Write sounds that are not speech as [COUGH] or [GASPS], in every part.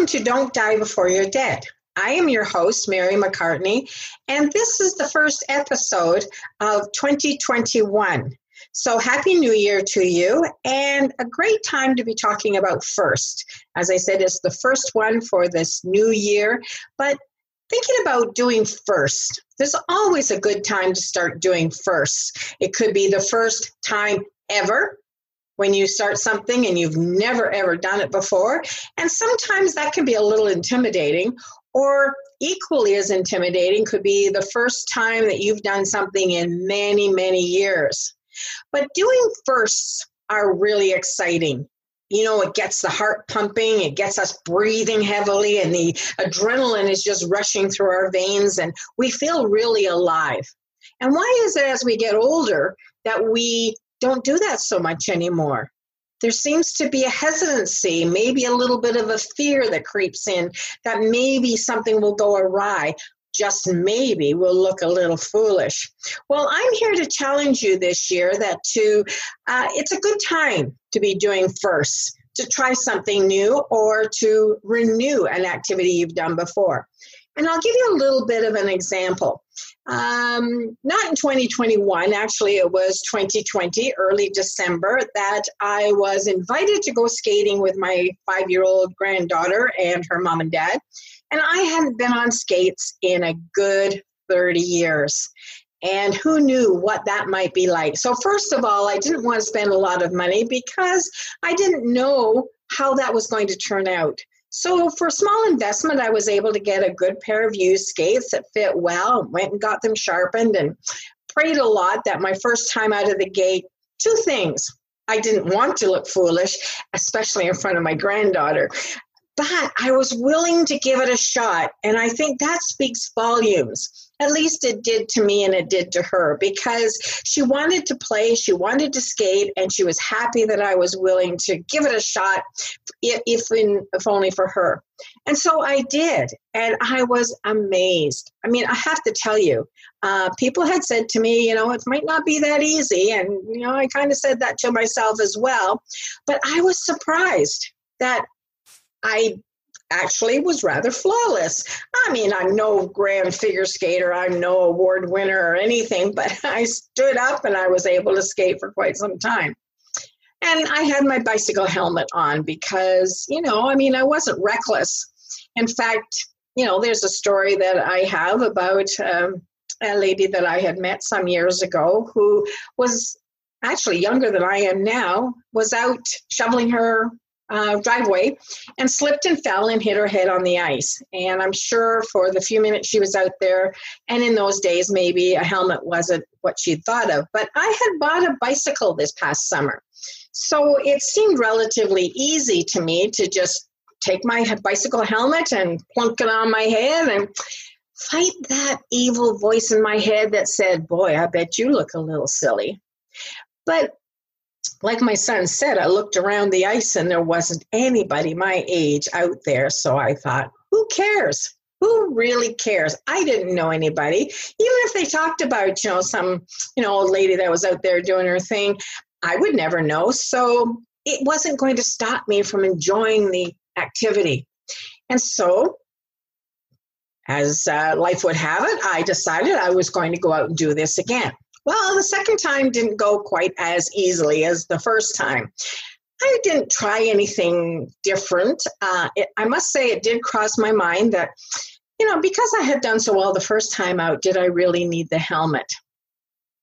welcome to Don't Die Before You're Dead. I am your host, Mary McCartney, and this is the first episode of 2021. So, Happy New Year to you, and a great time to be talking about first. As I said, it's the first one for this new year, but thinking about doing first, there's always a good time to start doing first. It could be the first time ever when you start something and you've never ever done it before. And sometimes that can be a little intimidating, or equally as intimidating could be the first time that you've done something in many, many years. But doing firsts are really exciting. You know, it gets the heart pumping, it gets us breathing heavily, and the adrenaline is just rushing through our veins, and we feel really alive. And why is it as we get older that we don't do that so much anymore. There seems to be a hesitancy, maybe a little bit of a fear that creeps in that maybe something will go awry. Just maybe will look a little foolish. Well, I'm here to challenge you this year that to uh, it's a good time to be doing first, to try something new or to renew an activity you've done before. And I'll give you a little bit of an example. Um, not in 2021, actually, it was 2020, early December, that I was invited to go skating with my five year old granddaughter and her mom and dad. And I hadn't been on skates in a good 30 years. And who knew what that might be like? So, first of all, I didn't want to spend a lot of money because I didn't know how that was going to turn out. So for a small investment, I was able to get a good pair of used skates that fit well. Went and got them sharpened and prayed a lot that my first time out of the gate, two things. I didn't want to look foolish, especially in front of my granddaughter. But I was willing to give it a shot. And I think that speaks volumes at least it did to me and it did to her because she wanted to play, she wanted to skate, and she was happy that I was willing to give it a shot, if, in, if only for her. And so I did, and I was amazed. I mean, I have to tell you, uh, people had said to me, you know, it might not be that easy. And, you know, I kind of said that to myself as well. But I was surprised that I actually was rather flawless. I mean, I'm no grand figure skater, I'm no award winner or anything, [LAUGHS] but I stood up and I was able to skate for quite some time. And I had my bicycle helmet on because, you know, I mean, I wasn't reckless. In fact, you know, there's a story that I have about um, a lady that I had met some years ago who was actually younger than I am now, was out shoveling her uh, driveway and slipped and fell and hit her head on the ice. And I'm sure for the few minutes she was out there, and in those days, maybe a helmet wasn't what she'd thought of. But I had bought a bicycle this past summer. So it seemed relatively easy to me to just take my bicycle helmet and plunk it on my head and fight that evil voice in my head that said, Boy, I bet you look a little silly. But like my son said, I looked around the ice and there wasn't anybody my age out there. So I thought, who cares? Who really cares? I didn't know anybody. Even if they talked about, you know, some, you know, old lady that was out there doing her thing, I would never know. So it wasn't going to stop me from enjoying the activity. And so, as uh, life would have it, I decided I was going to go out and do this again. Well, the second time didn't go quite as easily as the first time. I didn't try anything different. Uh, it, I must say, it did cross my mind that, you know, because I had done so well the first time out, did I really need the helmet?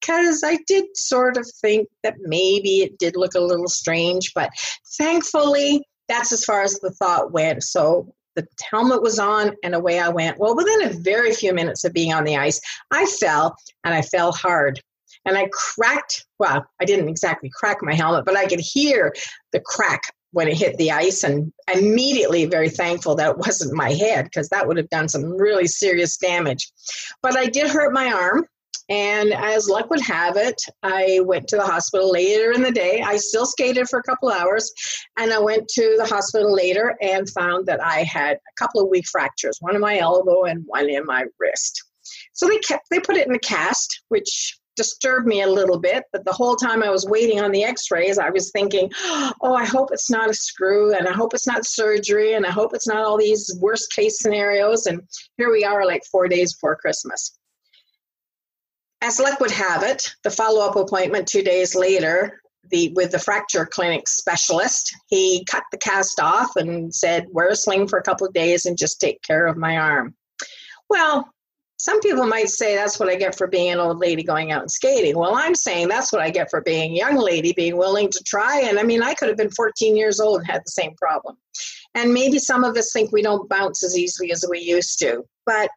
Because I did sort of think that maybe it did look a little strange, but thankfully, that's as far as the thought went. So the helmet was on and away I went. Well, within a very few minutes of being on the ice, I fell and I fell hard and I cracked. Well, I didn't exactly crack my helmet, but I could hear the crack when it hit the ice, and immediately very thankful that it [LAUGHS] wasn't my head because that would have done some really serious damage. But I did hurt my arm, and as luck would have it, I went to the hospital later in the day. I still skated for a couple hours, and I went to the hospital later and found that I had a couple of weak fractures, one in my elbow and one in my wrist. So they kept they put it in a cast, which disturbed me a little bit. But the whole time I was waiting on the x rays, I was thinking, oh, I hope it's not a screw, and I hope it's not surgery, and I hope it's not all these worst case scenarios. And here we are, like four days before Christmas. As luck would have it, the follow up appointment two days later, the with the fracture clinic specialist. He cut the cast off and said, "Wear a sling for a couple of days and just take care of my arm." Well, some people might say that's what I get for being an old lady going out and skating. Well, I'm saying that's what I get for being a young lady, being willing to try. And I mean, I could have been 14 years old and had the same problem. And maybe some of us think we don't bounce as easily as we used to, but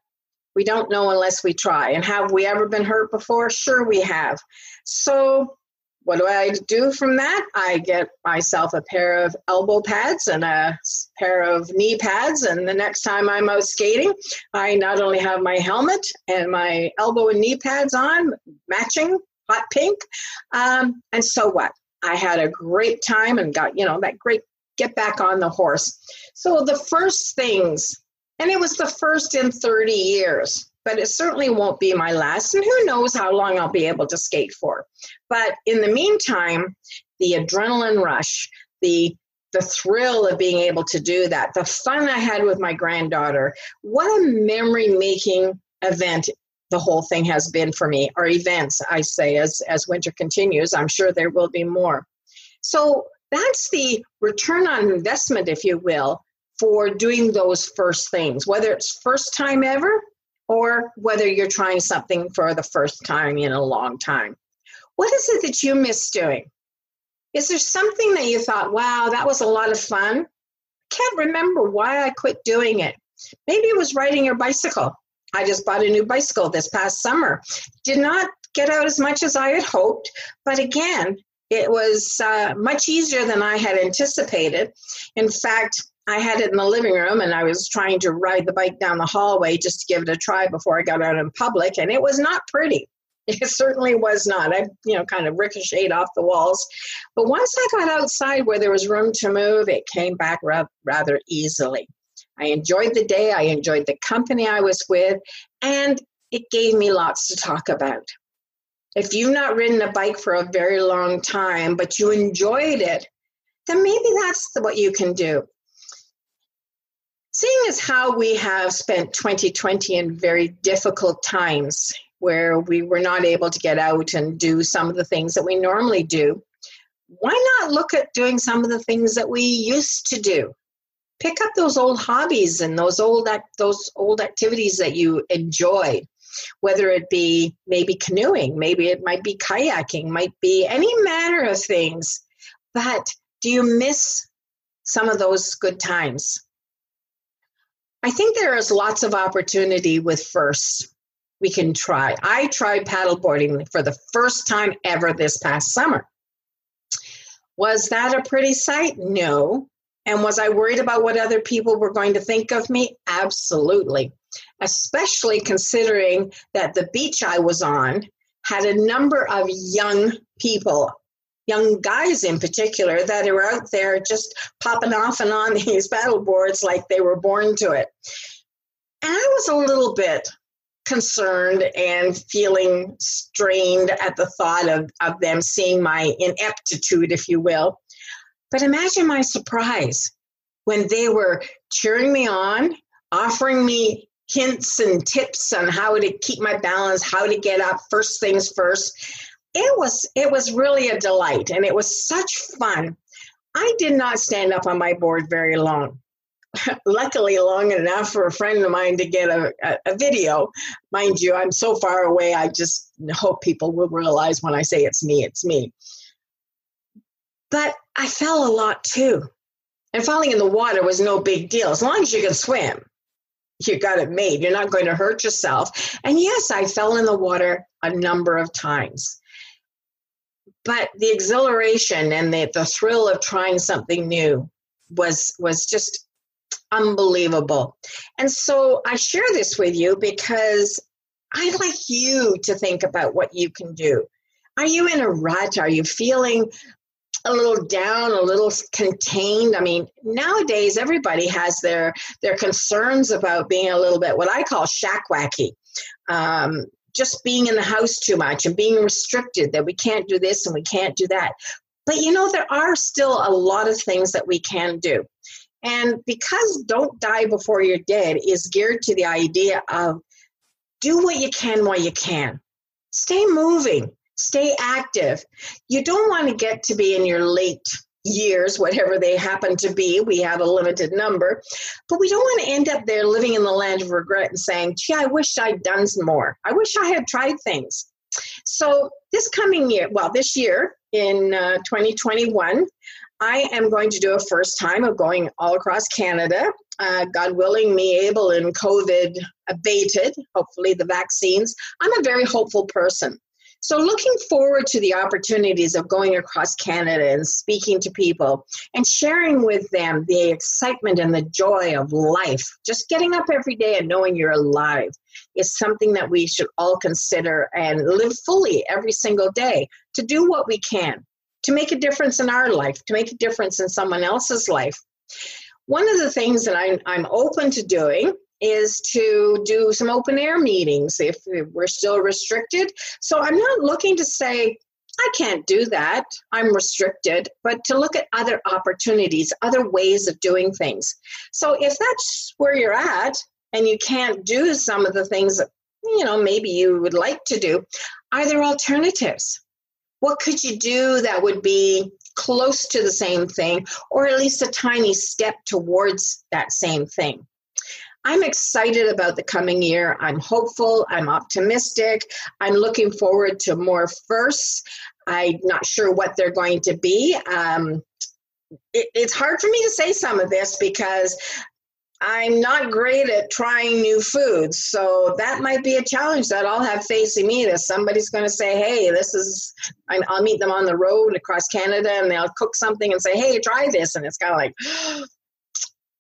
we don't know unless we try. And have we ever been hurt before? Sure, we have. So what do I do from that? I get myself a pair of elbow pads and a pair of knee pads. And the next time I'm out skating, I not only have my helmet and my elbow and knee pads on, matching, hot pink. Um, and so what? I had a great time and got, you know, that great get back on the horse. So the first things, and it was the first in 30 years but it certainly won't be my last. And who knows how long I'll be able to skate for. But in the meantime, the adrenaline rush, the the thrill of being able to do that, the fun I had with my granddaughter, what a memory making event the whole thing has been for me, or events, I say, as, as winter continues. I'm sure there will be more. So that's the return on investment, if you will, for doing those first things, whether it's first time ever or whether you're trying something for the first time in a long time. What is it that you miss doing? Is there something that you thought, wow, that was a lot of fun? I can't remember why I quit doing it. Maybe it was riding your bicycle. I just bought a new bicycle this past summer. Did not get out as much as I had hoped, but again, it was uh, much easier than I had anticipated. In fact, I had it in the living room and I was trying to ride the bike down the hallway just to give it a try before I got out in public, and it was not pretty. [LAUGHS] It certainly was not. I, you know, kind of ricocheted off the walls. But once I got outside where there was room to move, it came back ra- rather easily. I enjoyed the day, I enjoyed the company I was with, and it gave me lots to talk about. If you've not ridden a bike for a very long time, but you enjoyed it, then maybe that's what you can do. Seeing as how we have spent 2020 in very difficult times where we were not able to get out and do some of the things that we normally do, why not look at doing some of the things that we used to do? Pick up those old hobbies and those old those old activities that you enjoy, whether it be maybe canoeing, maybe it might be kayaking, might be any manner of things. But do you miss some of those good times? I think there is lots of opportunity with firsts we can try. I tried paddleboarding for the first time ever this past summer. Was that a pretty sight? No. And was I worried about what other people were going to think of me? Absolutely. Especially considering that the beach I was on had a number of young people young guys in particular that were out there just popping off and on [LAUGHS] these paddle boards like they were born to it. And I was a little bit concerned and feeling strained at the thought of, of them seeing my ineptitude, if you will. But imagine my surprise when they were cheering me on, offering me hints and tips on how to keep my balance, how to get up first things first. It was it was really a delight and it was such fun. I did not stand up on my board very long luckily long enough for a friend of mine to get a, a, a, video. Mind you i'm so far away i just hope people will realize when i say it's me it's me. But i fell a lot too. And falling in the water was no big deal. As long as you can swim you got it made. You're not going to hurt yourself. And yes i fell in the water a number of times. But the exhilaration and the, the thrill of trying something new was was just unbelievable. And so i share this with you because i'd like you to think about what you can do. Are you in a rut? Are you feeling a little down a little contained? I mean nowadays everybody has their their concerns about being a little bit what i call shack wacky um, just being in the house too much and being restricted that we can't do this and we can't do that. But you know, there are still a lot of things that we can do. And because Don't Die Before You're Dead is geared to the idea of do what you can while you can. Stay moving, stay active. You don't want to get to be in your late years, whatever they happen to be. We have a limited number. But we don't want to end up there living in the land of regret and saying, gee, I wish I'd done some more. I wish I had tried things. So, this coming year, well, this year in uh, 2021, I am going to do a first time of going all across Canada. Uh, God willing, me able and COVID abated, hopefully the vaccines. I'm a very hopeful person. So, looking forward to the opportunities of going across Canada and speaking to people and sharing with them the excitement and the joy of life. Just getting up every day and knowing you're alive is something that we should all consider and live fully every single day to do what we can to make a difference in our life, to make a difference in someone else's life. One of the things that I'm, I'm open to doing is to do some open air meetings if we're still restricted. So I'm not looking to say, I can't do that, I'm restricted, but to look at other opportunities, other ways of doing things. So if that's where you're at and you can't do some of the things that, you know, maybe you would like to do, are there alternatives? What could you do that would be close to the same thing, or at least a tiny step towards that same thing? I'm excited about the coming year. I'm hopeful. I'm optimistic. I'm looking forward to more firsts. I'm not sure what they're going to be. Um, it, it's hard for me to say some of this because I'm not great at trying new foods. So that might be a challenge that I'll have facing me that somebody's going to say, hey, this is, I'll meet them on the road across Canada and they'll cook something and say, hey, try this. And it's kind of like, [GASPS]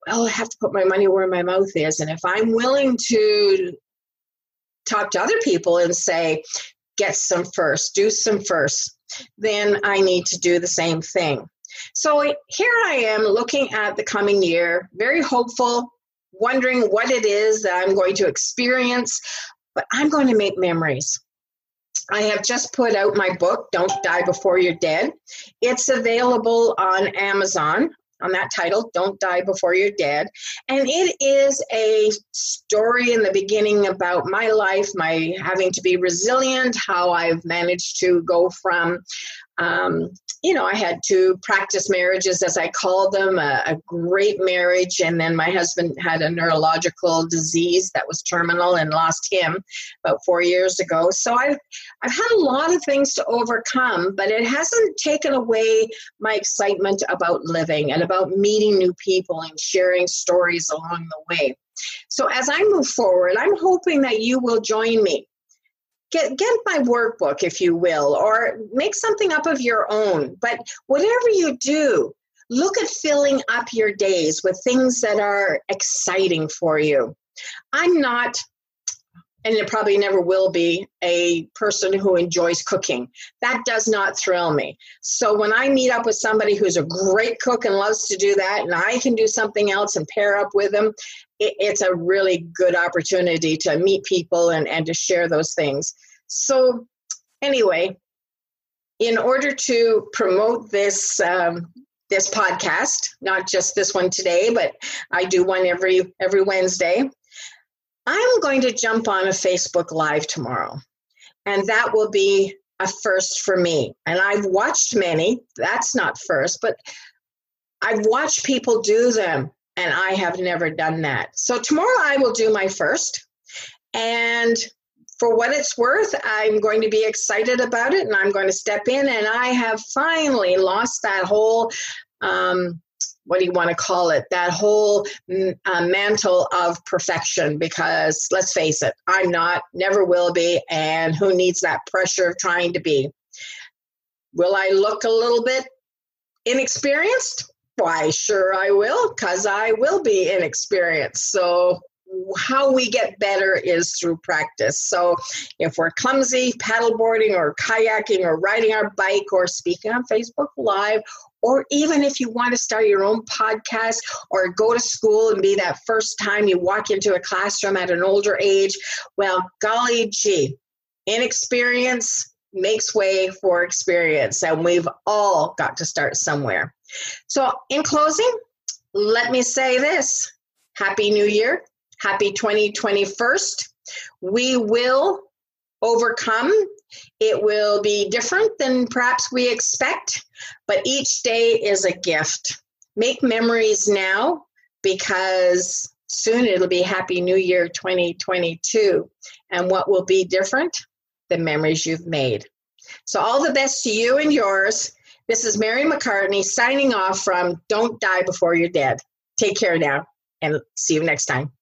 well, I have to put my money where my mouth is. And if I'm willing to talk to other people and say, get some first, do some first, then I need to do the same thing. So here I am looking at the coming year, very hopeful, wondering what it is that I'm going to experience, but I'm going to make memories. I have just put out my book, Don't Die Before You're Dead. It's available on Amazon on that title, Don't Die Before You're Dead. And it is a story in the beginning about my life, my having to be resilient, how I've managed to go from um, you know, I had two practice marriages, as I call them, a, a, great marriage, and then my husband had a neurological disease that was terminal and lost him about four years ago. So I've I've had a lot of things to overcome, but it hasn't taken away my excitement about living and about meeting new people and sharing stories along the way. So as I move forward, I'm hoping that you will join me get get my workbook if you will or make something up of your own. But whatever you do look at filling up your days with things that are exciting for you. I'm not and it probably never will be a person who enjoys cooking. That does not thrill me. So when I meet up with somebody who's a great cook and loves to do that, and I can do something else and pair up with them, it, it's a really good opportunity to meet people and, and to share those things. So, anyway, in order to promote this um, this podcast, not just this one today, but I do one every every Wednesday. I'm going to jump on a Facebook Live tomorrow, and that will be a first for me. And I've watched many. That's not first, but I've watched people do them, and I have never done that. So tomorrow I will do my first, and for what it's worth, I'm going to be excited about it and I'm going to step in. And I have finally lost that whole, um, what do you want to call it? That whole mm, uh, mantle of perfection because let's face it, I'm not, never will be. And who needs that pressure of trying to be? Will I look a little bit inexperienced? Why, sure I will, because I will be inexperienced. So how we get better is through practice. So if we're clumsy paddleboarding or kayaking or riding our bike or speaking on Facebook Live, or even if you want to start your own podcast or go to school and be that first time you walk into a classroom at an older age, well, golly gee, inexperience makes way for experience, and we've all got to start somewhere. So, in closing, let me say this Happy New Year. Happy 2021. We will overcome. It will be different than perhaps we expect, but each day is a gift. Make memories now because soon it'll be Happy New Year 2022. And what will be different? The memories you've made. So, all the best to you and yours. This is Mary McCartney signing off from Don't Die Before You're Dead. Take care now and see you next time.